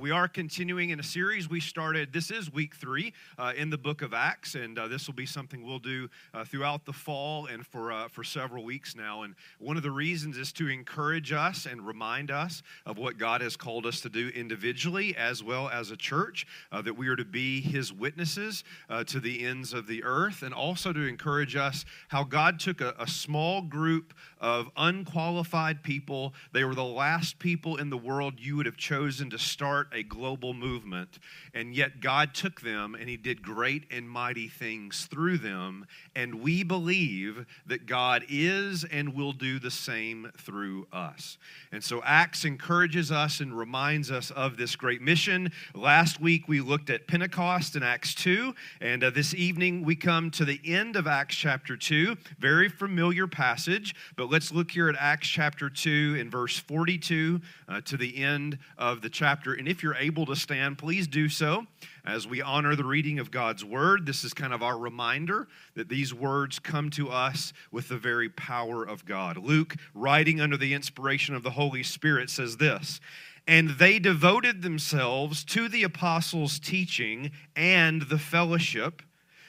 Uh, we are continuing in a series we started. This is week three uh, in the book of Acts, and uh, this will be something we'll do uh, throughout the fall and for uh, for several weeks now. And one of the reasons is to encourage us and remind us of what God has called us to do individually as well as a church. Uh, that we are to be His witnesses to the ends of the earth, and also to encourage us how God took a, a small group of unqualified people. They were the last people in the world you would have chosen to start a global movement. And yet God took them and He did great and mighty things through them. And we believe that God is and will do the same through us. And so Acts encourages us and reminds us of this great mission. Last week we looked at Pentecost in Acts 2. And uh, this evening we come to the end of Acts chapter 2. Very familiar passage. But let's look here at Acts chapter 2 in verse 42 uh, to the end of the chapter. And if you're able to stand, please do so as we honor the reading of God's word. This is kind of our reminder that these words come to us with the very power of God. Luke, writing under the inspiration of the Holy Spirit, says this. And they devoted themselves to the apostles' teaching and the fellowship,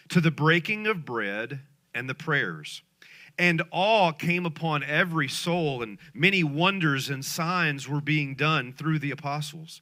to the breaking of bread and the prayers. And awe came upon every soul, and many wonders and signs were being done through the apostles.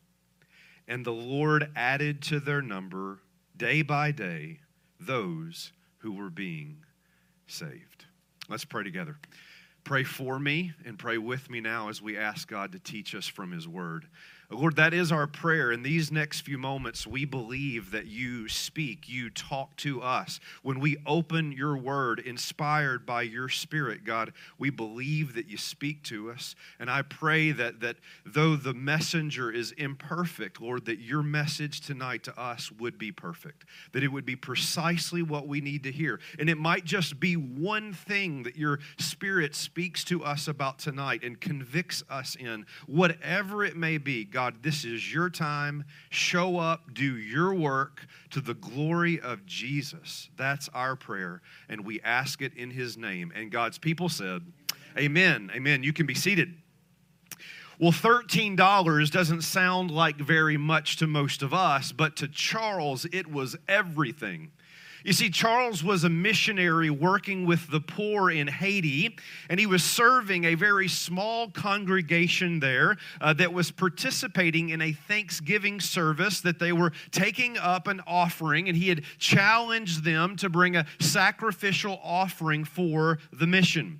And the Lord added to their number day by day those who were being saved. Let's pray together. Pray for me and pray with me now as we ask God to teach us from His Word. Lord, that is our prayer. In these next few moments, we believe that you speak, you talk to us. When we open your word, inspired by your spirit, God, we believe that you speak to us. And I pray that, that though the messenger is imperfect, Lord, that your message tonight to us would be perfect, that it would be precisely what we need to hear. And it might just be one thing that your spirit speaks to us about tonight and convicts us in, whatever it may be. God, God, this is your time. Show up, do your work to the glory of Jesus. That's our prayer, and we ask it in his name. And God's people said, Amen. Amen. You can be seated. Well, $13 doesn't sound like very much to most of us, but to Charles, it was everything. You see, Charles was a missionary working with the poor in Haiti, and he was serving a very small congregation there uh, that was participating in a Thanksgiving service that they were taking up an offering, and he had challenged them to bring a sacrificial offering for the mission.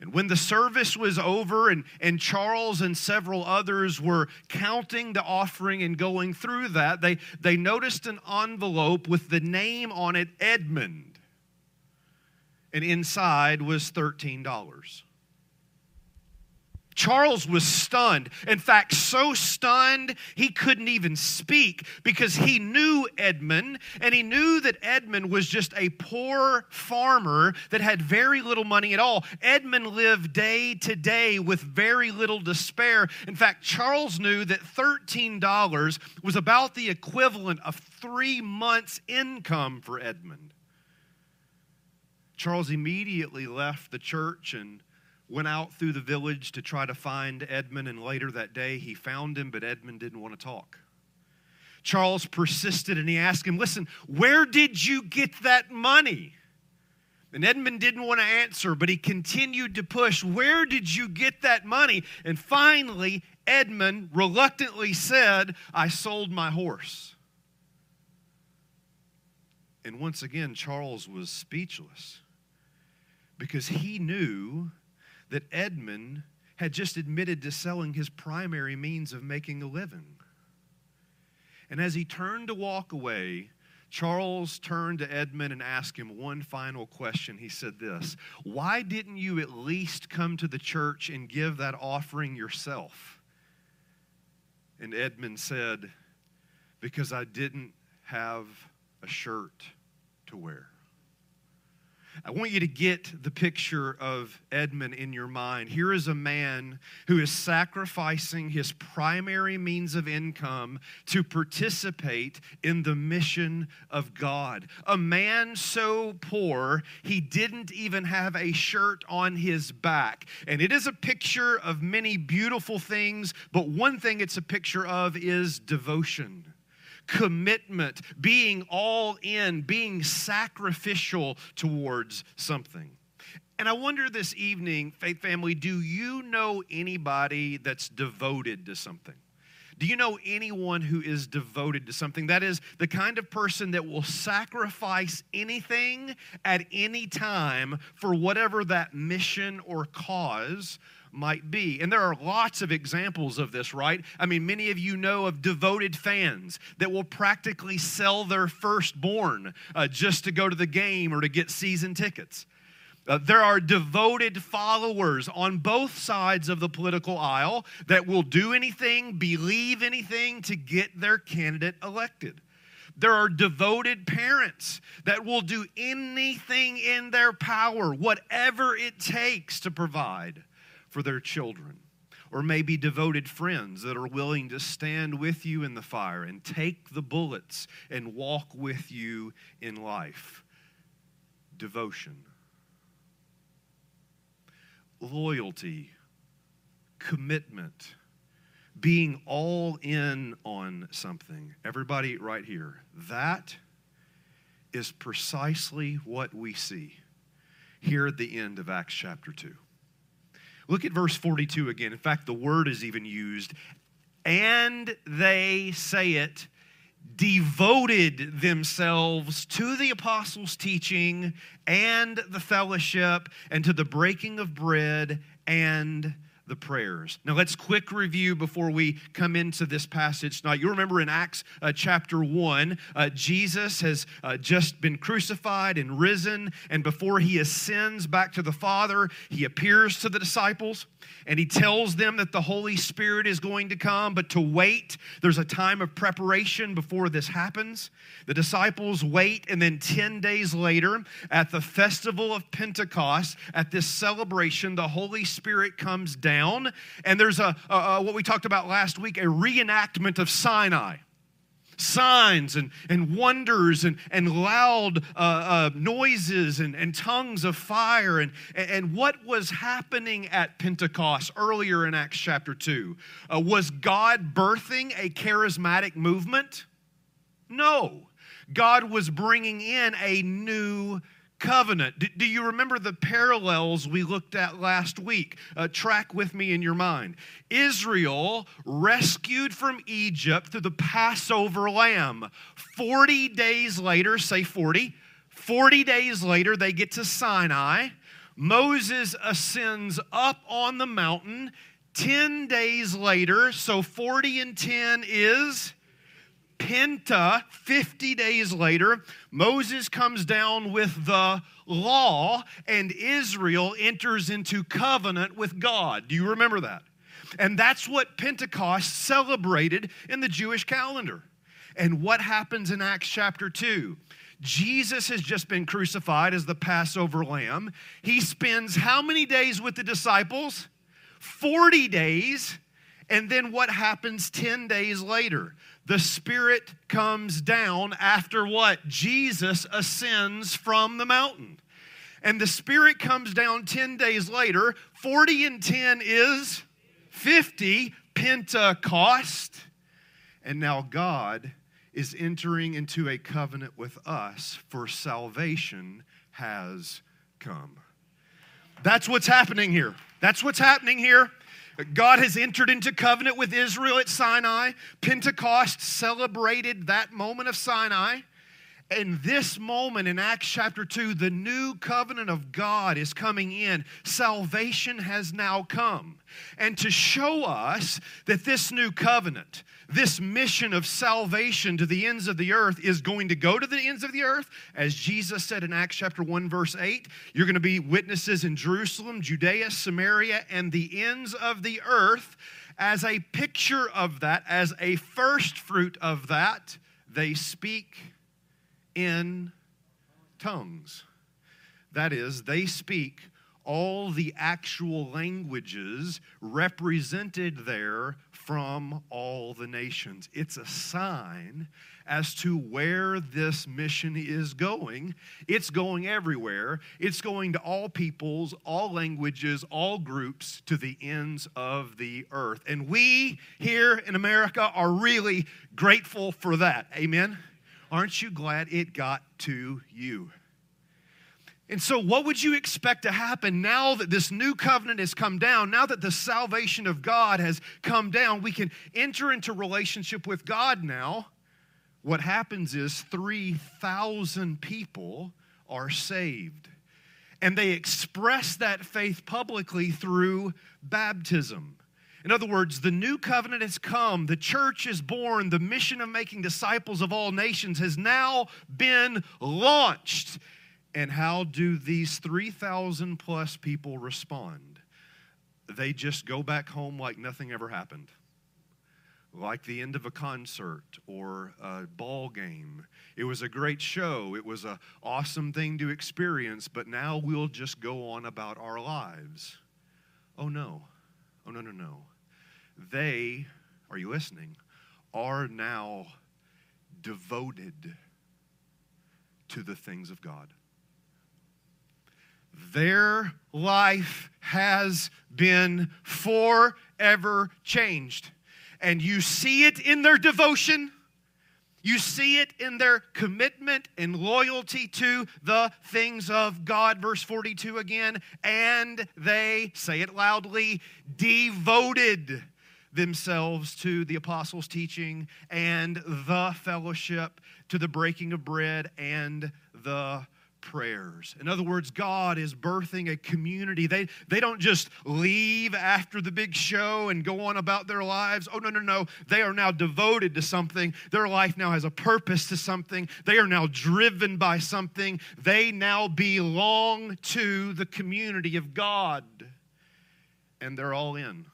And when the service was over and, and Charles and several others were counting the offering and going through that, they, they noticed an envelope with the name on it Edmund. And inside was $13. Charles was stunned. In fact, so stunned he couldn't even speak because he knew Edmund and he knew that Edmund was just a poor farmer that had very little money at all. Edmund lived day to day with very little to spare. In fact, Charles knew that $13 was about the equivalent of three months' income for Edmund. Charles immediately left the church and went out through the village to try to find Edmund, and later that day he found him, but Edmund didn't want to talk. Charles persisted and he asked him, Listen, where did you get that money? And Edmund didn't want to answer, but he continued to push, Where did you get that money? And finally, Edmund reluctantly said, I sold my horse. And once again, Charles was speechless because he knew that Edmund had just admitted to selling his primary means of making a living. And as he turned to walk away, Charles turned to Edmund and asked him one final question. He said, This Why didn't you at least come to the church and give that offering yourself? And Edmund said, because I didn't have a shirt to wear. I want you to get the picture of Edmund in your mind. Here is a man who is sacrificing his primary means of income to participate in the mission of God. A man so poor, he didn't even have a shirt on his back. And it is a picture of many beautiful things, but one thing it's a picture of is devotion commitment, being all in, being sacrificial towards something. And I wonder this evening, Faith Family, do you know anybody that's devoted to something? Do you know anyone who is devoted to something? That is the kind of person that will sacrifice anything at any time for whatever that mission or cause might be. And there are lots of examples of this, right? I mean, many of you know of devoted fans that will practically sell their firstborn uh, just to go to the game or to get season tickets. Uh, there are devoted followers on both sides of the political aisle that will do anything, believe anything to get their candidate elected. There are devoted parents that will do anything in their power, whatever it takes to provide for their children. Or maybe devoted friends that are willing to stand with you in the fire and take the bullets and walk with you in life. Devotion. Loyalty. Commitment. Being all in on something. Everybody, right here. That is precisely what we see here at the end of Acts chapter 2. Look at verse 42 again. In fact, the word is even used. And they say it, devoted themselves to the apostles' teaching and the fellowship and to the breaking of bread and the prayers. Now, let's quick review before we come into this passage tonight. You remember in Acts uh, chapter 1, uh, Jesus has uh, just been crucified and risen, and before he ascends back to the Father, he appears to the disciples and he tells them that the Holy Spirit is going to come, but to wait. There's a time of preparation before this happens. The disciples wait, and then 10 days later, at the festival of Pentecost, at this celebration, the Holy Spirit comes down, and there's a, a, a what we talked about last week a reenactment of Sinai signs and, and wonders and, and loud uh, uh, noises and, and tongues of fire. And, and what was happening at Pentecost earlier in Acts chapter 2? Uh, was God birthing a charismatic movement? No. God was bringing in a new covenant. Do, do, you remember the parallels we looked at last week? Uh, track with me in your mind. Israel rescued from Egypt through the Passover lamb. 40 days later, say 40, 40 days later, they get to Sinai. Moses ascends up on the mountain. 10 days later, so 40 and 10 is Penta, 50 days later, Moses comes down with the law, and Israel enters into covenant with God. Do you remember that? And that's what Pentecost celebrated in the Jewish calendar. And what happens in Acts chapter 2? Jesus has just been crucified as the Passover lamb. He spends how many days with the disciples? 40 days. And then what happens 10 days later? The Spirit comes down after what? Jesus ascends from the mountain. And the Spirit comes down 10 days later. 40 and 10 is 50, Pentecost. And now God is entering into a covenant with us, for salvation has come. That's what's happening here. That's what's happening here. God has entered into covenant with Israel at Sinai. Pentecost celebrated that moment of Sinai. In this moment in Acts chapter 2, the new covenant of God is coming in. Salvation has now come. And to show us that this new covenant, this mission of salvation to the ends of the earth is going to go to the ends of the earth. As Jesus said in Acts chapter 1, verse 8, you're going to be witnesses in Jerusalem, Judea, Samaria, and the ends of the earth. as a picture of that, as a first fruit of that, they speak in tongues. That is, they speak all the actual languages represented there from all the nations. It's a sign as to where this mission is going. It's going everywhere. It's going to all peoples, all languages, all groups, to the ends of the earth. And we here in America are really grateful for that. Amen? Aren't you glad it got to you? And so, what would you expect to happen now that this new covenant has come down? Now that the salvation of God has come down, we can enter into relationship with God now. What happens is 3,000 people are saved. And they express that faith publicly through baptism. In other words, the new covenant has come, the church is born, the mission of making disciples of all nations has now been launched. And how do these 3,000 plus people respond? They just go back home like nothing ever happened. Like the end of a concert or a ball game. It was a great show. It was an awesome thing to experience, but now we'll just go on about our lives. Oh no. Oh no, no, no. They, are you listening, are now devoted to the things of God. Their life has been forever changed. And you see it in their devotion. You see it in their commitment and loyalty to the things of God. Verse 42 again. And they, say it loudly, devoted themselves to the apostles' teaching and the fellowship, to the breaking of bread and the prayers. In other words, God is birthing a community. They, they don't just leave after the big show and go on about their lives. Oh, no, no, no. They are now devoted to something. Their life now has a purpose to something. They are now driven by something. They now belong to the community of God. And they're all in.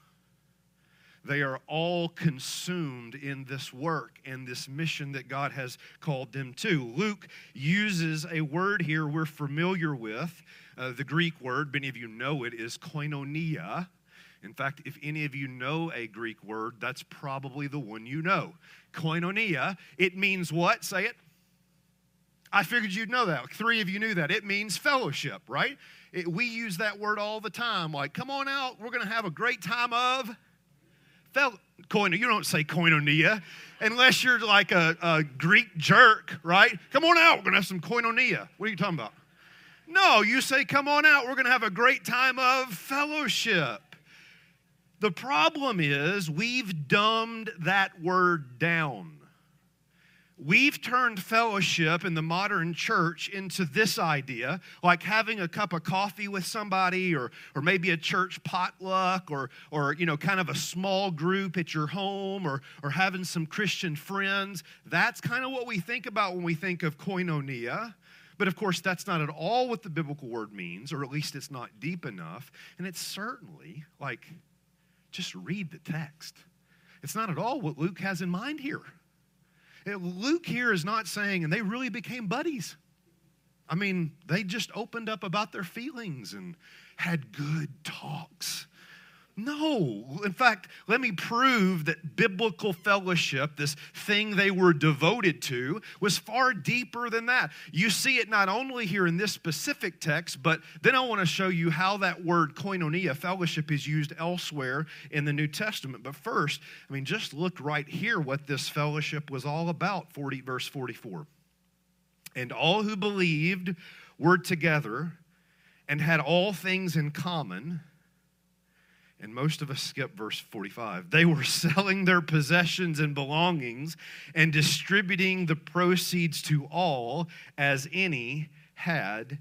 They are all consumed in this work and this mission that God has called them to. Luke uses a word here we're familiar with. Uh, the Greek word, many of you know it, is koinonia. In fact, if any of you know a Greek word, that's probably the one you know. Koinonia, it means what? Say it. I figured you'd know that. Three of you knew that. It means fellowship, right? It, we use that word all the time. Like, come on out, we're going to have a great time of fel- koinonia. You don't say koinonia unless you're like a, a Greek jerk, right? Come on out. We're going to have some koinonia. What are you talking about? No, you say, come on out. We're going to have a great time of fellowship. The problem is we've dumbed that word down. We've turned fellowship in the modern church into this idea, like having a cup of coffee with somebody, or, or maybe a church potluck, or, or you know, kind of a small group at your home, or, or having some Christian friends. That's kind of what we think about when we think of koinonia. But of course, that's not at all what the biblical word means, or at least it's not deep enough. And it's certainly like, just read the text. It's not at all what Luke has in mind here. Luke here is not saying, and they really became buddies. I mean, they just opened up about their feelings and had good talks. No. In fact, let me prove that biblical fellowship, this thing they were devoted to, was far deeper than that. You see it not only here in this specific text, but then I want to show you how that word koinonia, fellowship, is used elsewhere in the New Testament. But first, I mean, just look right here what this fellowship was all about, 40, verse 44. And all who believed were together and had all things in common and most of us skip verse 45. They were selling their possessions and belongings and distributing the proceeds to all as any had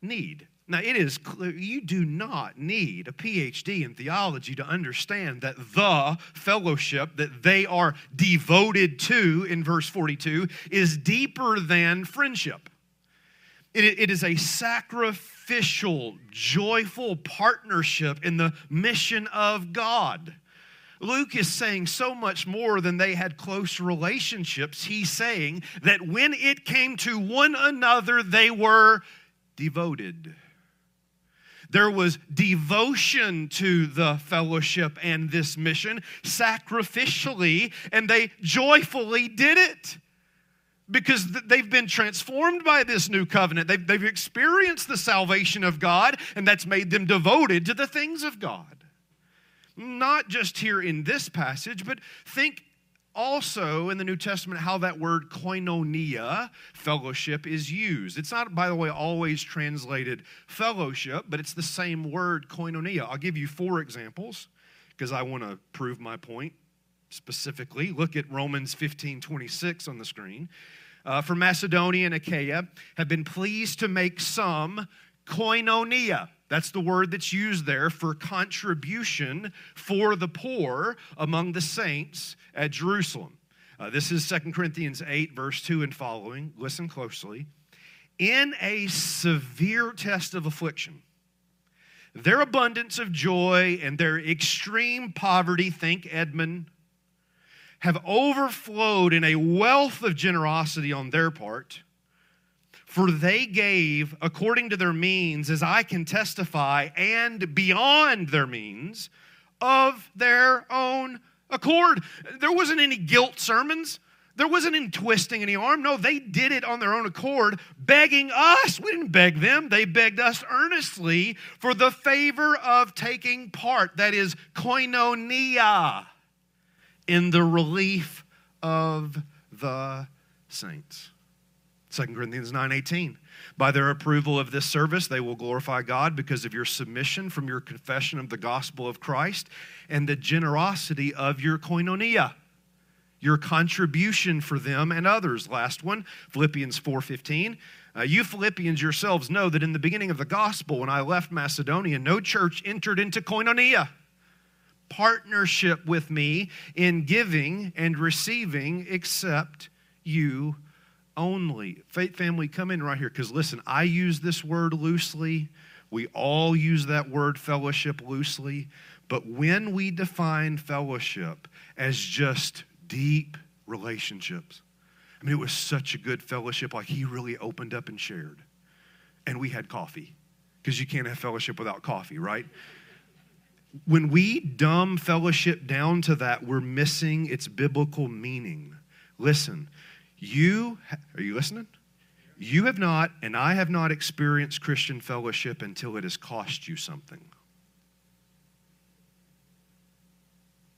need. Now, it is clear you do not need a PhD in theology to understand that the fellowship that they are devoted to in verse 42 is deeper than friendship. It, it is a sacrificial, joyful partnership in the mission of God. Luke is saying so much more than they had close relationships. He's saying that when it came to one another, they were devoted. There was devotion to the fellowship and this mission sacrificially, and they joyfully did it because they've been transformed by this new covenant. They've, they've experienced the salvation of God, and that's made them devoted to the things of God. Not just here in this passage, but think also in the New Testament how that word koinonia, fellowship, is used. It's not, by the way, always translated fellowship, but it's the same word koinonia. I'll give you four examples because I want to prove my point specifically. Look at Romans 15 26 on the screen. Uh, for Macedonia and Achaia have been pleased to make some koinonia. That's the word that's used there for contribution for the poor among the saints at Jerusalem. Uh, this is 2 Corinthians 8, verse 2 and following. Listen closely. In a severe test of affliction, their abundance of joy and their extreme poverty, think Edmund, have overflowed in a wealth of generosity on their part. For they gave according to their means, as I can testify, and beyond their means of their own accord. There wasn't any guilt sermons. There wasn't any twisting any arm. No, they did it on their own accord, begging us. We didn't beg them. They begged us earnestly for the favor of taking part. That is koinonia in the relief of the saints. 2 Corinthians 9:18. By their approval of this service, they will glorify God because of your submission from your confession of the gospel of Christ and the generosity of your koinonia, your contribution for them and others. Last one, Philippians 4:15. Uh, you Philippians yourselves know that in the beginning of the gospel, when I left Macedonia, no church entered into koinonia, partnership with me in giving and receiving, except you only. Faith family, come in right here because listen, I use this word loosely. We all use that word fellowship loosely. But when we define fellowship as just deep relationships, I mean, it was such a good fellowship, like he really opened up and shared. And we had coffee because you can't have fellowship without coffee, right? When we dumb fellowship down to that, we're missing its biblical meaning. Listen, you, are you listening? You have not, and I have not experienced Christian fellowship until it has cost you something.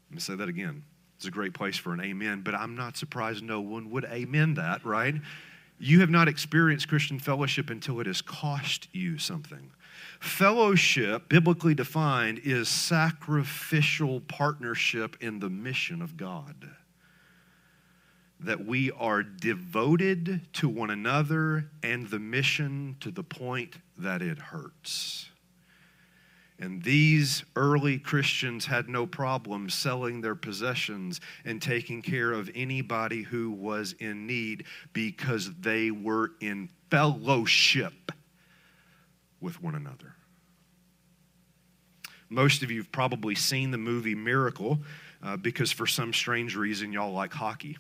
Let me say that again. It's a great place for an amen, but I'm not surprised no one would amen that, right? You have not experienced Christian fellowship until it has cost you something. Fellowship, biblically defined, is sacrificial partnership in the mission of God that we are devoted to one another and the mission to the point that it hurts. And these early Christians had no problem selling their possessions and taking care of anybody who was in need because they were in fellowship with one another. Most of you have probably seen the movie Miracle uh, because for some strange reason y'all like hockey.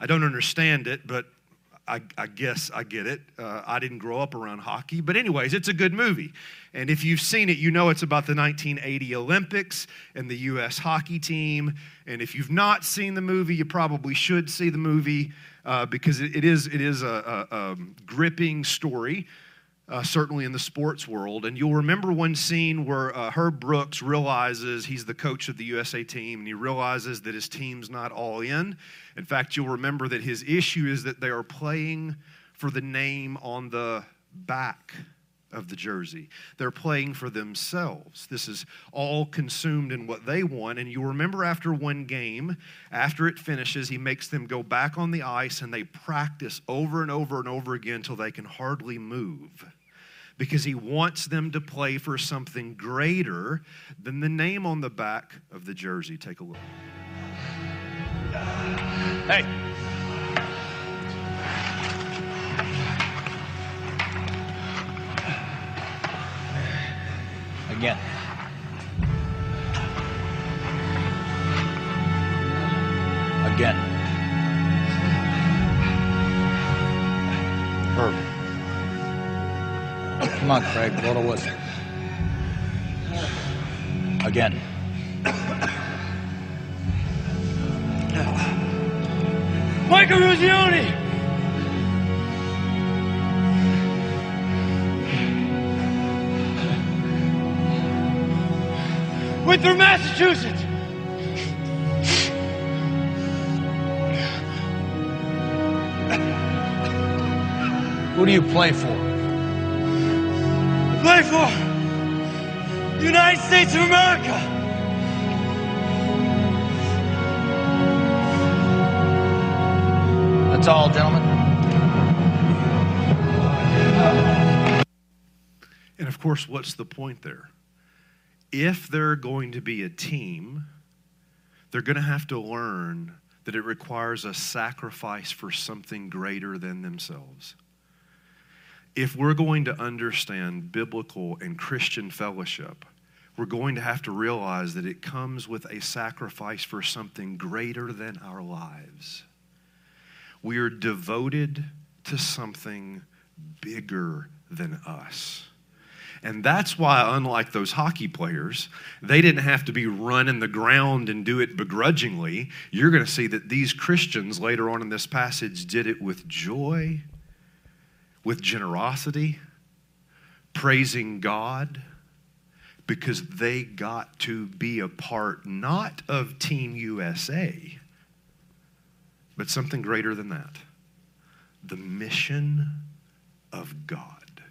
I don't understand it, but I, I, guess I get it. Uh, I didn't grow up around hockey. But, anyways, it's a good movie. And if you've seen it, you know it's about the 1980 Olympics and the U.S. hockey team. And if you've not seen the movie, you probably should see the movie uh, because it, it is, it is a, a, a gripping story uh, certainly in the sports world. And you'll remember one scene where uh, Herb Brooks realizes he's the coach of the USA team and he realizes that his team's not all in. In fact, you'll remember that his issue is that they are playing for the name on the back of the jersey. They're playing for themselves. This is all consumed in what they want. And you remember after one game, after it finishes, he makes them go back on the ice and they practice over and over and over again until they can hardly move because he wants them to play for something greater than the name on the back of the jersey. Take a look. Hey. Again. Again. Perfect. Come on, Craig, blow the whistle. Again. Mike Eruzione! Winthrop, Massachusetts! Who do you play for? Play for the United States of America! That's all, gentlemen. And of course, what's the point there? If they're going to be a team, they're going to have to learn that it requires a sacrifice for something greater than themselves. If we're going to understand biblical and Christian fellowship, we're going to have to realize that it comes with a sacrifice for something greater than our lives. We are devoted to something bigger than us. And that's why, unlike those hockey players, they didn't have to be running the ground and do it begrudgingly. You're going to see that these Christians later on in this passage did it with joy, with generosity, praising God, because they got to be a part not of Team USA, but something greater than that the mission of God.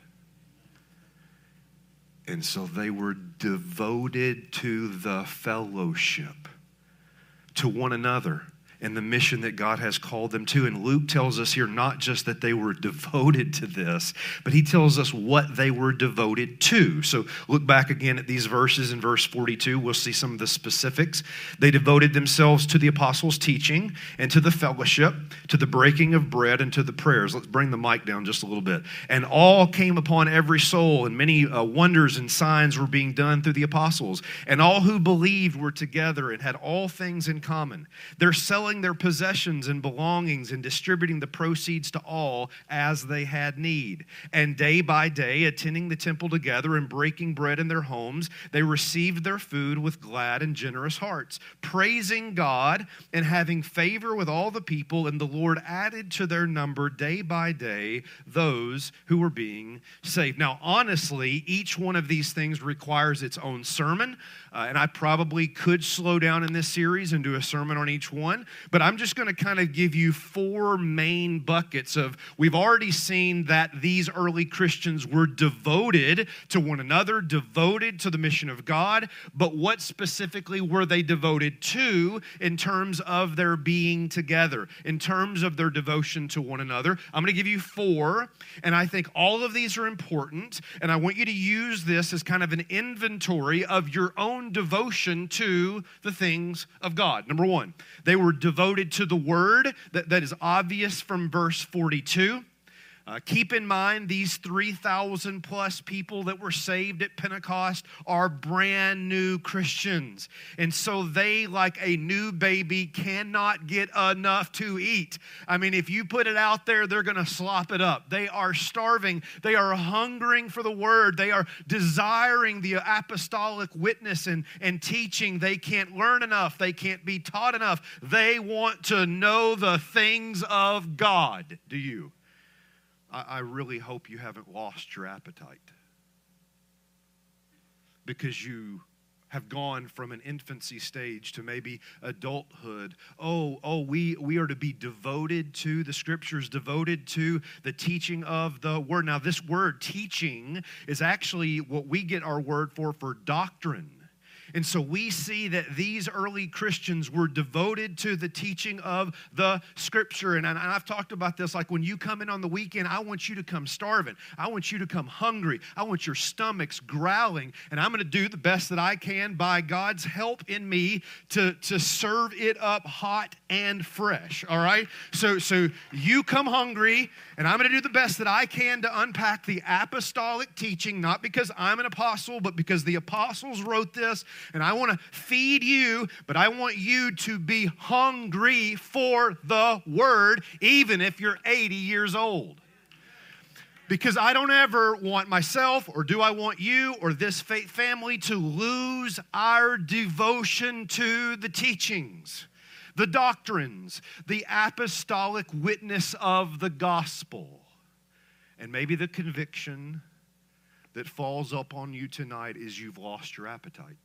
And so they were devoted to the fellowship, to one another, and the mission that God has called them to. And Luke tells us here not just that they were devoted to this, but he tells us what they were devoted to. So look back again at these verses in verse 42. We'll see some of the specifics. They devoted themselves to the apostles' teaching and to the fellowship, to the breaking of bread, and to the prayers. Let's bring the mic down just a little bit. And all came upon every soul, and many uh, wonders and signs were being done through the apostles. And all who believed were together and had all things in common. They're selling their possessions and belongings and distributing the proceeds to all as they had need. And day by day, attending the temple together and breaking bread in their homes, they received their food with glad and generous hearts, praising God and having favor with all the people. And the Lord added to their number day by day those who were being saved. Now, honestly, each one of these things requires its own sermon. Uh, and I probably could slow down in this series and do a sermon on each one, but I'm just going to kind of give you four main buckets of we've already seen that these early Christians were devoted to one another, devoted to the mission of God, but what specifically were they devoted to in terms of their being together, in terms of their devotion to one another? I'm going to give you four, and I think all of these are important, and I want you to use this as kind of an inventory of your own devotion to the things of God. Number one, they were devoted to the word, that, that is obvious from verse 42. Uh, keep in mind, these 3,000 plus people that were saved at Pentecost are brand new Christians. And so they, like a new baby, cannot get enough to eat. I mean, if you put it out there, they're going to slop it up. They are starving. They are hungering for the word. They are desiring the apostolic witness and, and teaching. They can't learn enough. They can't be taught enough. They want to know the things of God. Do you? I, I really hope you haven't lost your appetite because you have gone from an infancy stage to maybe adulthood. Oh, oh, we, we are to be devoted to the scriptures, devoted to the teaching of the word. Now, this word teaching is actually what we get our word for for doctrine. And so we see that these early Christians were devoted to the teaching of the scripture. And I've talked about this like when you come in on the weekend, I want you to come starving. I want you to come hungry. I want your stomachs growling. And I'm going to do the best that I can by God's help in me to, to serve it up hot and fresh. All right? So, so you come hungry, and I'm going to do the best that I can to unpack the apostolic teaching, not because I'm an apostle, but because the apostles wrote this and I want to feed you, but I want you to be hungry for the word, even if you're 80 years old. Because I don't ever want myself, or do I want you, or this faith family to lose our devotion to the teachings, the doctrines, the apostolic witness of the gospel. And maybe the conviction that falls up on you tonight is you've lost your appetite.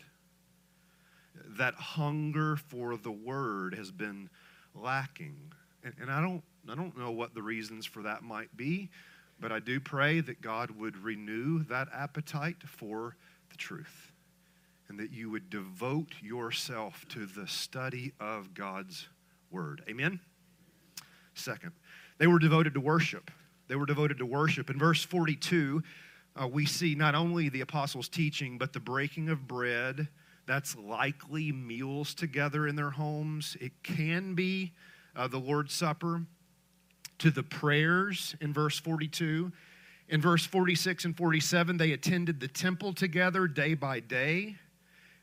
That hunger for the word has been lacking. And, and, I, don't, I don't know what the reasons for that might be, but I do pray that God would renew that appetite for the truth and that you would devote yourself to the study of God's word. Amen? Second, they were devoted to worship. They were devoted to worship. In verse 42, uh, we see not only the apostles' teaching, but the breaking of bread. That's likely meals together in their homes. It can be uh, the Lord's Supper. To the prayers in verse 42. In verse 46 and 47, they attended the temple together day by day.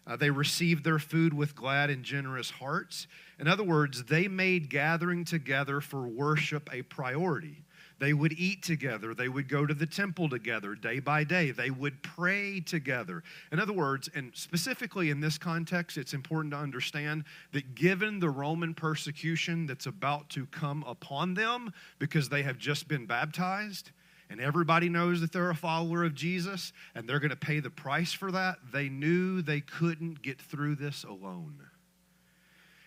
Uh, they received their food with glad and generous hearts. In other words, they made gathering together for worship a priority. They would eat together. They would go to the temple together day by day. They would pray together. In other words, and specifically in this context, it's important to understand that given the Roman persecution that's about to come upon them because they have just been baptized, and everybody knows that they're a follower of Jesus and they're going to pay the price for that, they knew they couldn't get through this alone.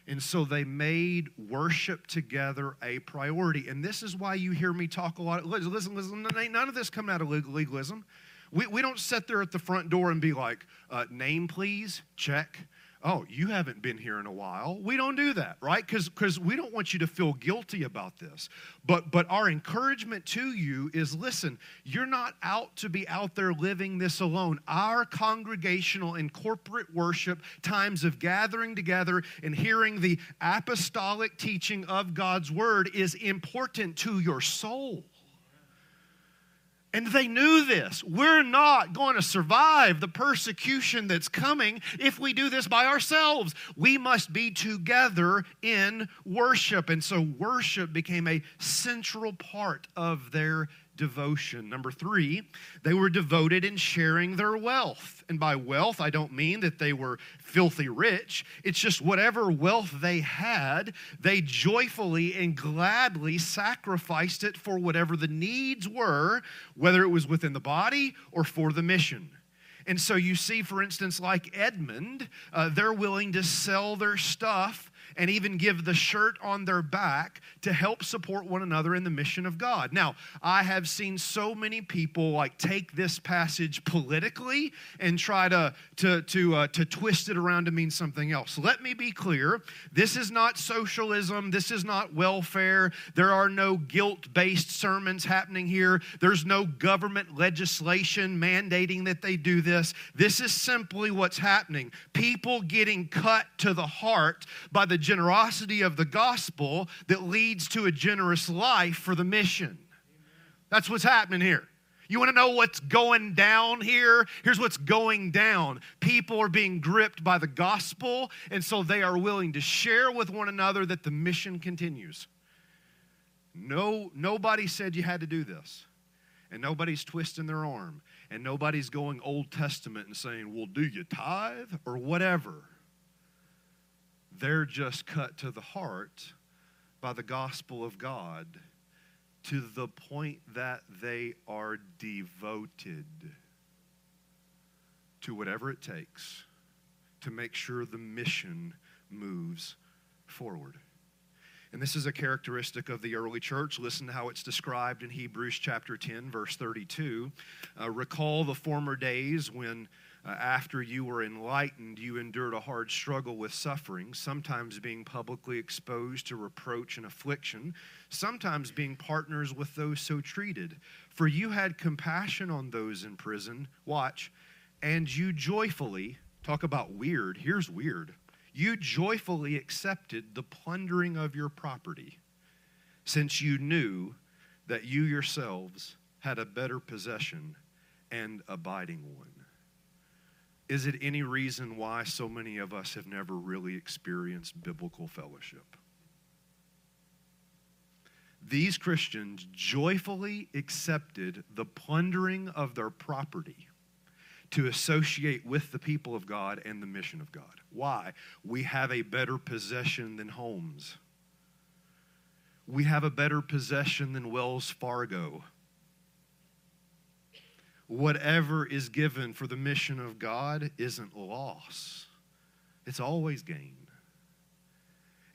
And so they made worship together a priority. And this is why you hear me talk a lot. Listen, listen, none of this coming out of legalism. We, we don't sit there at the front door and be like, uh, name please, check oh, you haven't been here in a while. We don't do that, right? Because we don't want you to feel guilty about this. But, but our encouragement to you is listen, you're not out to be out there living this alone. Our congregational and corporate worship, times of gathering together and hearing the apostolic teaching of God's word, is important to your soul. And they knew this. We're not going to survive the persecution that's coming if we do this by ourselves. We must be together in worship. And so worship became a central part of their devotion. Number three, they were devoted in sharing their wealth. And by wealth, I don't mean that they were filthy rich. It's just whatever wealth they had, they joyfully and gladly sacrificed it for whatever the needs were, whether it was within the body or for the mission. And so you see, for instance, like Edmund, uh, they're willing to sell their stuff and even give the shirt on their back to help support one another in the mission of God. Now, I have seen so many people like take this passage politically and try to to to uh, to twist it around to mean something else. Let me be clear: this is not socialism. This is not welfare. There are no guilt-based sermons happening here. There's no government legislation mandating that they do this. This is simply what's happening. People getting cut to the heart by the generosity of the gospel that leads to a generous life for the mission. That's what's happening here. You want to know what's going down here? Here's what's going down. People are being gripped by the gospel, and so they are willing to share with one another that the mission continues. No, nobody said you had to do this. And nobody's twisting their arm. And nobody's going Old Testament and saying, well, do you tithe or whatever? They're just cut to the heart by the gospel of God to the point that they are devoted to whatever it takes to make sure the mission moves forward. And this is a characteristic of the early church. Listen to how it's described in Hebrews chapter 10, verse 32. Uh, Recall the former days when uh, after you were enlightened, you endured a hard struggle with suffering, sometimes being publicly exposed to reproach and affliction, sometimes being partners with those so treated. For you had compassion on those in prison, watch, and you joyfully, talk about weird, here's weird, you joyfully accepted the plundering of your property, since you knew that you yourselves had a better possession and abiding one. Is it any reason why so many of us have never really experienced biblical fellowship? these Christians joyfully accepted the plundering of their property to associate with the people of God and the mission of God. Why? We have a better possession than homes. We have a better possession than Wells Fargo. Whatever is given for the mission of God isn't loss, it's always gain.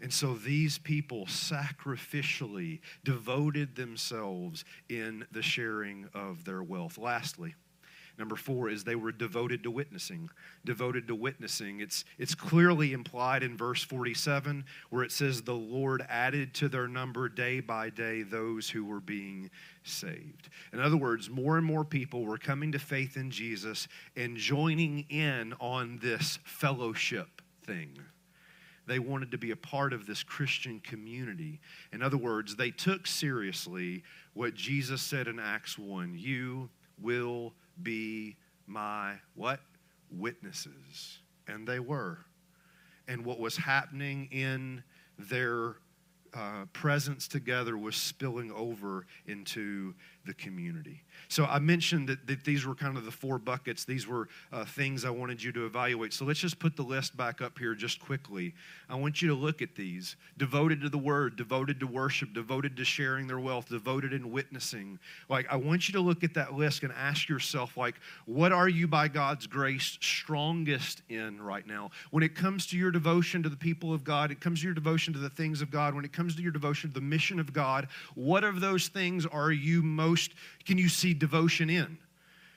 And so these people sacrificially devoted themselves in the sharing of their wealth. Lastly, Number four is they were devoted to witnessing. Devoted to witnessing. It's, it's clearly implied in verse 47 where it says, The Lord added to their number day by day those who were being saved. In other words, more and more people were coming to faith in Jesus and joining in on this fellowship thing. They wanted to be a part of this Christian community. In other words, they took seriously what Jesus said in Acts 1 You will be my what? Witnesses. And they were. And what was happening in their uh, presence together was spilling over into the community. So I mentioned that, that these were kind of the four buckets. These were uh, things I wanted you to evaluate. So let's just put the list back up here just quickly. I want you to look at these devoted to the word, devoted to worship, devoted to sharing their wealth, devoted in witnessing. Like, I want you to look at that list and ask yourself, like, what are you by God's grace strongest in right now? When it comes to your devotion to the people of God, it comes to your devotion to the things of God, when it comes to your devotion to the mission of God, what of those things are you most, can you see devotion in?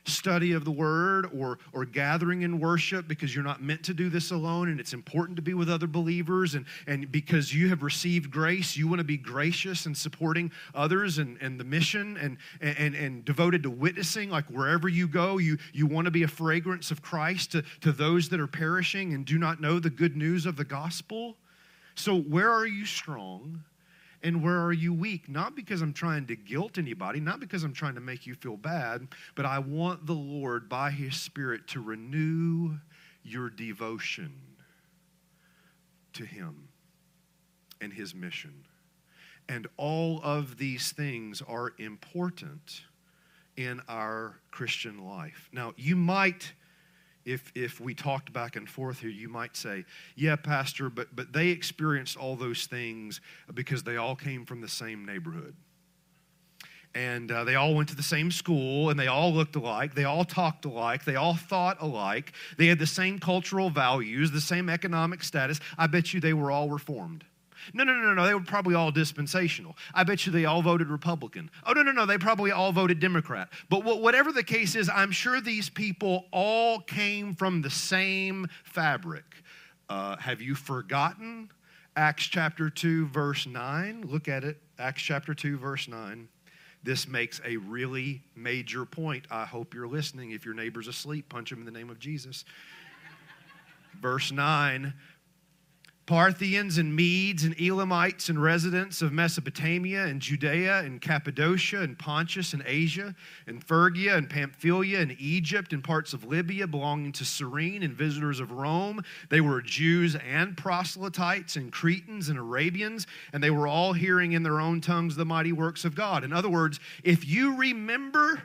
Study of the word or, or gathering in worship because you're not meant to do this alone and it's important to be with other believers and, and because you have received grace, you want to be gracious and supporting others and, and the mission and, and, and devoted to witnessing. Like wherever you go, you, you want to be a fragrance of Christ to, to those that are perishing and do not know the good news of the gospel. So, where are you strong? And where are you weak? Not because I'm trying to guilt anybody, not because I'm trying to make you feel bad, but I want the Lord by His Spirit to renew your devotion to Him and His mission. And all of these things are important in our Christian life. Now, you might if if we talked back and forth here, you might say, "Yeah, pastor, but but they experienced all those things because they all came from the same neighborhood." And uh, they all went to the same school, and they all looked alike. They all talked alike. They all thought alike. They had the same cultural values, the same economic status. I bet you they were all reformed. No, no, no, no, they were probably all dispensational. I bet you they all voted Republican. Oh, no, no, no, they probably all voted Democrat. But whatever the case is, I'm sure these people all came from the same fabric. Uh, have you forgotten Acts chapter 2, verse 9? Look at it. Acts chapter 2, verse 9. This makes a really major point. I hope you're listening. If your neighbor's asleep, punch him in the name of Jesus. verse 9 Parthians and Medes and Elamites and residents of Mesopotamia and Judea and Cappadocia and Pontus and Asia and Phrygia and Pamphylia and Egypt and parts of Libya belonging to Cyrene and visitors of Rome. They were Jews and proselytes and Cretans and Arabians, and they were all hearing in their own tongues the mighty works of God. In other words, if you remember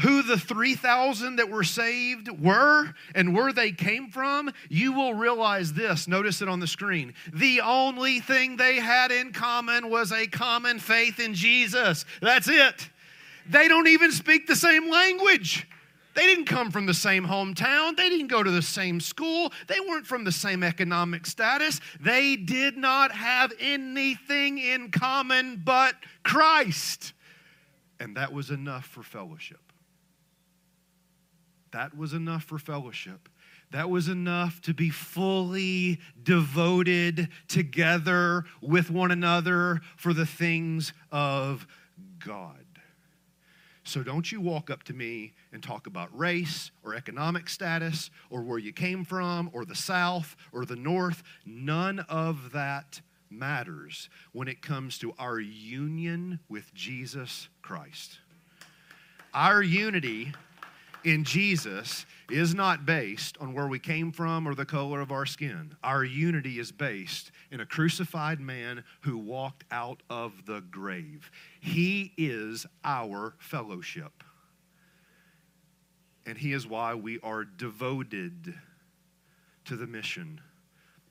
who the 3,000 that were saved were and where they came from, you will realize this. Notice it on the screen. The only thing they had in common was a common faith in Jesus. That's it. They don't even speak the same language. They didn't come from the same hometown. They didn't go to the same school. They weren't from the same economic status. They did not have anything in common but Christ. And that was enough for fellowship. That was enough for fellowship. That was enough to be fully devoted together with one another for the things of God. So don't you walk up to me and talk about race or economic status or where you came from or the South or the North. None of that matters when it comes to our union with Jesus Christ. Our unity in Jesus is not based on where we came from or the color of our skin. Our unity is based in a crucified man who walked out of the grave. He is our fellowship. And He is why we are devoted to the mission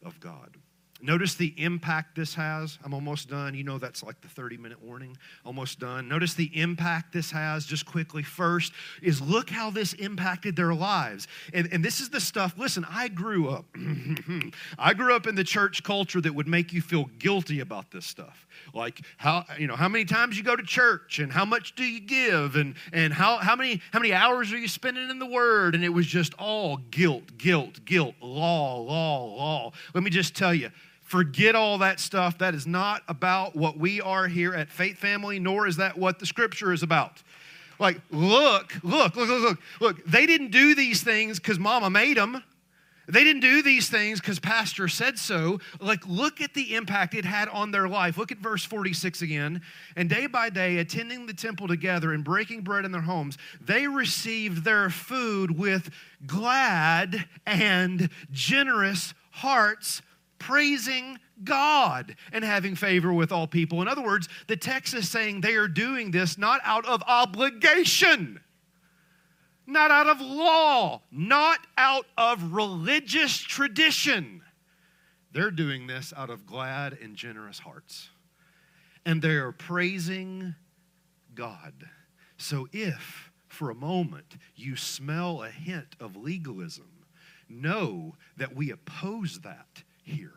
of God. Notice the impact this has. I'm almost done. You know that's like the 30 minute warning. Almost done. Notice the impact this has just quickly. First is look how this impacted their lives. And, and this is the stuff, listen, I grew up. I grew up in the church culture that would make you feel guilty about this stuff. Like how, you know, how many times you go to church and how much do you give and, and how, how, many, how many hours are you spending in the word? And it was just all guilt, guilt, guilt, law, law, law. Let me just tell you, Forget all that stuff. That is not about what we are here at Faith Family, nor is that what the scripture is about. Like, look, look, look, look, look, look. They didn't do these things because mama made them. They didn't do these things because pastor said so. Like, look at the impact it had on their life. Look at verse 46 again. And day by day, attending the temple together and breaking bread in their homes, they received their food with glad and generous hearts praising God and having favor with all people. In other words, the text is saying they are doing this not out of obligation, not out of law, not out of religious tradition. They're doing this out of glad and generous hearts. And they are praising God. So if for a moment you smell a hint of legalism, know that we oppose that here.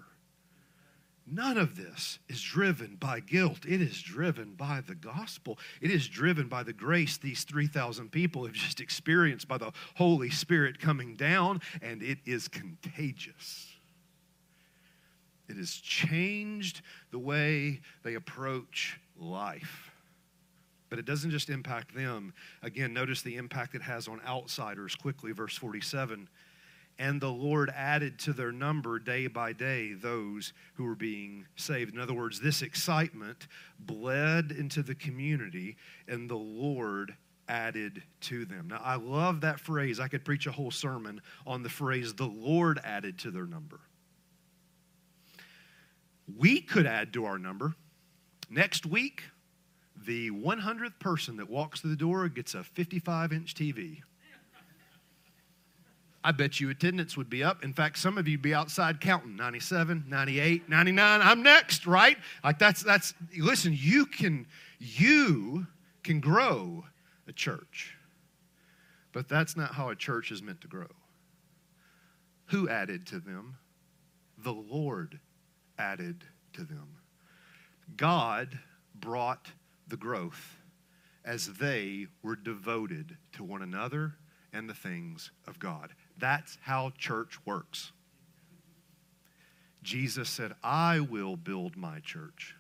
None of this is driven by guilt. It is driven by the gospel. It is driven by the grace these 3,000 people have just experienced by the Holy Spirit coming down, and it is contagious. It has changed the way they approach life. But it doesn't just impact them. Again, notice the impact it has on outsiders quickly, verse 47 and the Lord added to their number day by day those who were being saved. In other words, this excitement bled into the community, and the Lord added to them. Now, I love that phrase. I could preach a whole sermon on the phrase, the Lord added to their number. We could add to our number. Next week, the 100th person that walks through the door gets a 55 inch TV. I bet you attendance would be up. In fact, some of you'd be outside counting 97, 98, 99. I'm next, right? Like that's that's listen, you can you can grow a church. But that's not how a church is meant to grow. Who added to them? The Lord added to them. God brought the growth as they were devoted to one another and the things of God. That's how church works. Jesus said, I will build my church.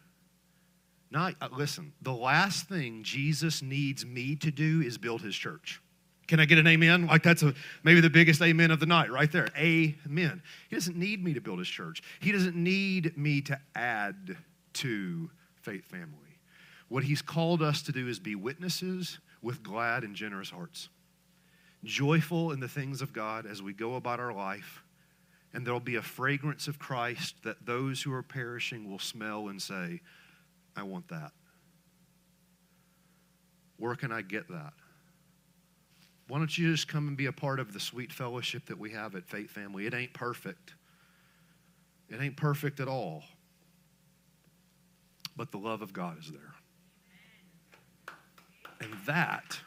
Now, uh, listen, the last thing Jesus needs me to do is build his church. Can I get an amen? Like that's a, maybe the biggest amen of the night right there. Amen. He doesn't need me to build his church. He doesn't need me to add to faith family. What he's called us to do is be witnesses with glad and generous hearts joyful in the things of God as we go about our life. And there'll be a fragrance of Christ that those who are perishing will smell and say, I want that. Where can I get that? Why don't you just come and be a part of the sweet fellowship that we have at Faith Family? It ain't perfect. It ain't perfect at all. But the love of God is there. And that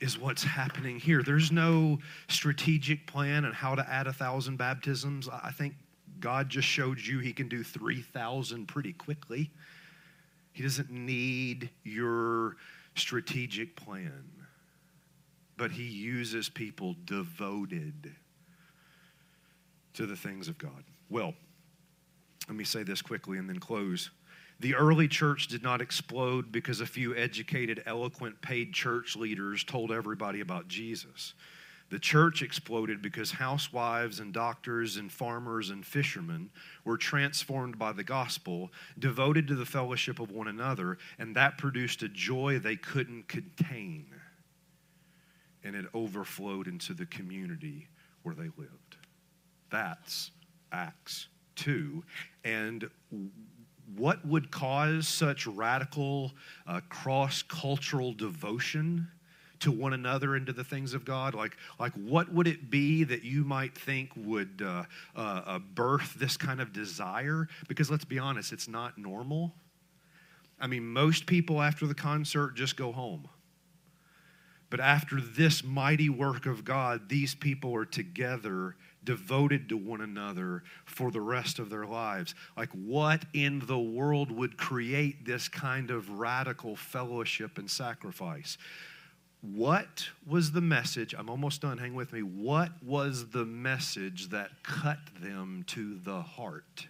is what's happening here. There's no strategic plan on how to add a thousand baptisms. I think God just showed you he can do 3,000 pretty quickly. He doesn't need your strategic plan, but he uses people devoted to the things of God. Well, let me say this quickly and then close. The early church did not explode because a few educated, eloquent, paid church leaders told everybody about Jesus. The church exploded because housewives and doctors and farmers and fishermen were transformed by the gospel, devoted to the fellowship of one another, and that produced a joy they couldn't contain. and it overflowed into the community where they lived. That's Acts 2. And what would cause such radical uh, cross cultural devotion to one another and to the things of God? Like, like what would it be that you might think would uh, uh, uh birth this kind of desire? Because let's be honest, it's not normal. I mean, most people after the concert just go home. But after this mighty work of God, these people are together, devoted to one another for the rest of their lives. Like, what in the world would create this kind of radical fellowship and sacrifice? What was the message? I'm almost done, hang with me. What was the message that cut them to the heart?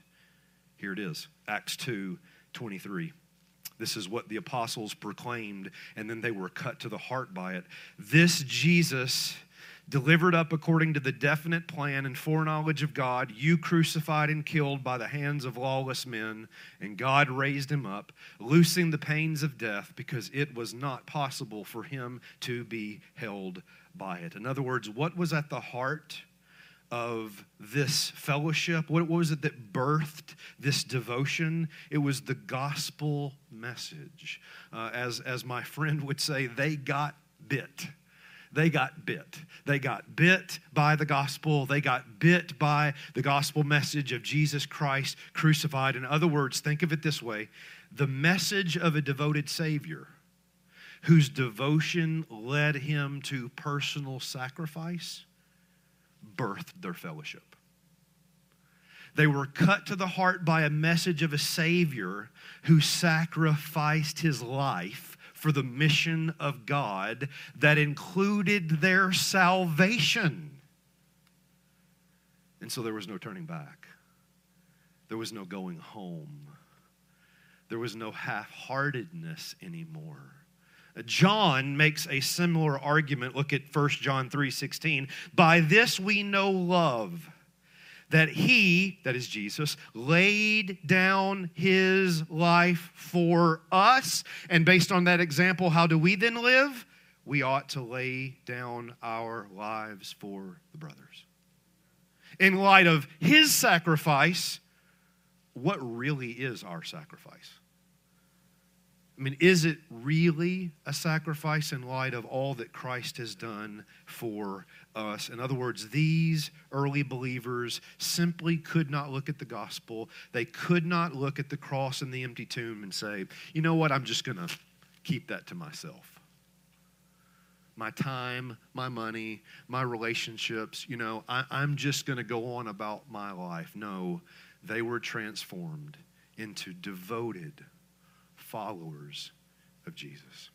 Here it is Acts 2 23. This is what the apostles proclaimed, and then they were cut to the heart by it. This Jesus, delivered up according to the definite plan and foreknowledge of God, you crucified and killed by the hands of lawless men, and God raised him up, loosing the pains of death, because it was not possible for him to be held by it. In other words, what was at the heart? of this fellowship? What was it that birthed this devotion? It was the gospel message. Uh, as, as my friend would say, they got bit. They got bit. They got bit by the gospel. They got bit by the gospel message of Jesus Christ crucified. In other words, think of it this way the message of a devoted Savior whose devotion led him to personal sacrifice birthed their fellowship. They were cut to the heart by a message of a Savior who sacrificed his life for the mission of God that included their salvation. And so there was no turning back, there was no going home, there was no half heartedness anymore. John makes a similar argument. Look at 1 John 3:16. By this we know love that he, that is Jesus, laid down his life for us. And based on that example, how do we then live? We ought to lay down our lives for the brothers. In light of his sacrifice, what really is our sacrifice? I mean, is it really a sacrifice in light of all that Christ has done for us? In other words, these early believers simply could not look at the gospel. They could not look at the cross and the empty tomb and say, you know what, I'm just going to keep that to myself. My time, my money, my relationships, you know, I, I'm just going to go on about my life. No, they were transformed into devoted followers of Jesus.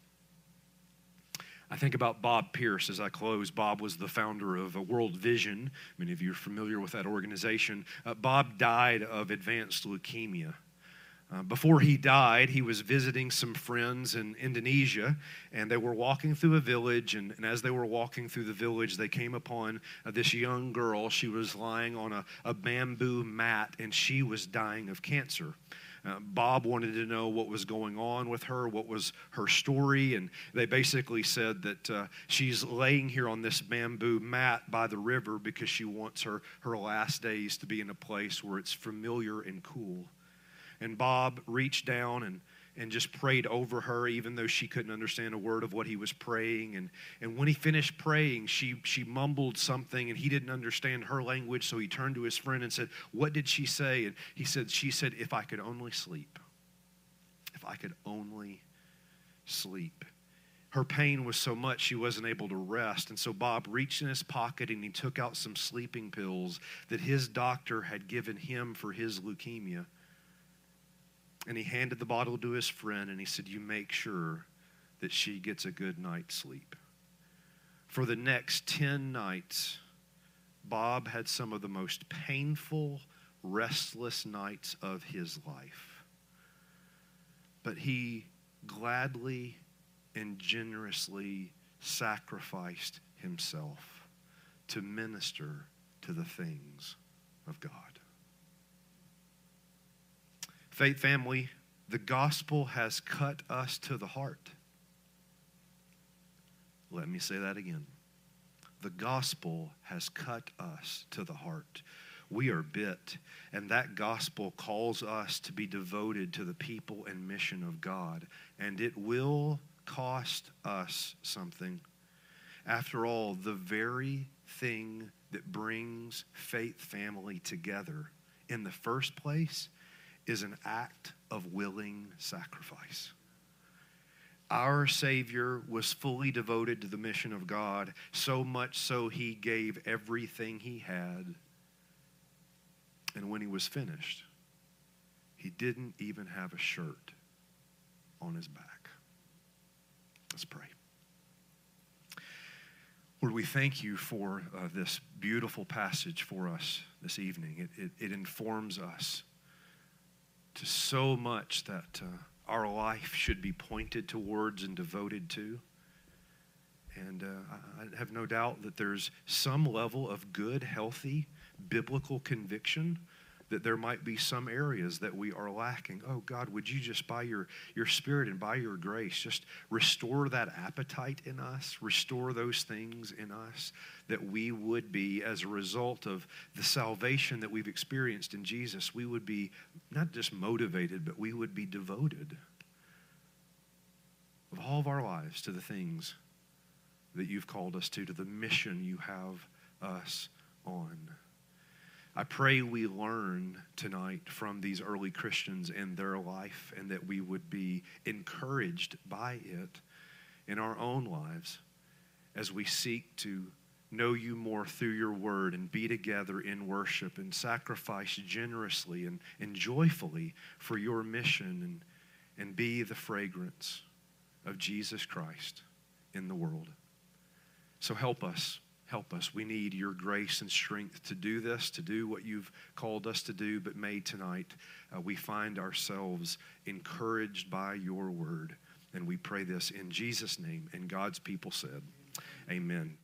I think about Bob Pierce as I close. Bob was the founder of World Vision. Many of you are familiar with that organization. Uh, Bob died of advanced leukemia. Uh, before he died, he was visiting some friends in Indonesia, and they were walking through a village. And, and as they were walking through the village, they came upon uh, this young girl. She was lying on a, a bamboo mat, and she was dying of cancer. Uh, Bob wanted to know what was going on with her, what was her story, and they basically said that uh, she's laying here on this bamboo mat by the river because she wants her, her last days to be in a place where it's familiar and cool. And Bob reached down and and just prayed over her, even though she couldn't understand a word of what he was praying. And, and when he finished praying, she, she mumbled something and he didn't understand her language. So he turned to his friend and said, What did she say? And he said, She said, If I could only sleep. If I could only sleep. Her pain was so much she wasn't able to rest. And so Bob reached in his pocket and he took out some sleeping pills that his doctor had given him for his leukemia. And he handed the bottle to his friend and he said, You make sure that she gets a good night's sleep. For the next 10 nights, Bob had some of the most painful, restless nights of his life. But he gladly and generously sacrificed himself to minister to the things of God. Faith family, the gospel has cut us to the heart. Let me say that again. the gospel has cut us to the heart. We are bit, and that gospel calls us to be devoted to the people and mission of God, and it will cost us something. After all, the very thing that brings faith family together in the first place is an act of willing sacrifice. Our Savior was fully devoted to the mission of God, so much so he gave everything he had. And when he was finished, he didn't even have a shirt on his back. Let's pray. Lord, we thank you for uh, this beautiful passage for us this evening. It, it, it informs us to so much that uh, our life should be pointed towards and devoted to. And uh, I have no doubt that there's some level of good, healthy, biblical conviction that there might be some areas that we are lacking. Oh God, would you just by your, your spirit and by your grace just restore that appetite in us, restore those things in us that we would be, as a result of the salvation that we've experienced in Jesus, we would be not just motivated, but we would be devoted of all of our lives to the things that you've called us to, to the mission you have us on. I pray we learn tonight from these early Christians and their life and that we would be encouraged by it in our own lives as we seek to know you more through your word and be together in worship and sacrifice generously and, and joyfully for your mission and, and be the fragrance of Jesus Christ in the world. So help us Help us. We need your grace and strength to do this, to do what you've called us to do. But may tonight uh, we find ourselves encouraged by your word. And we pray this in Jesus' name. And God's people said, Amen.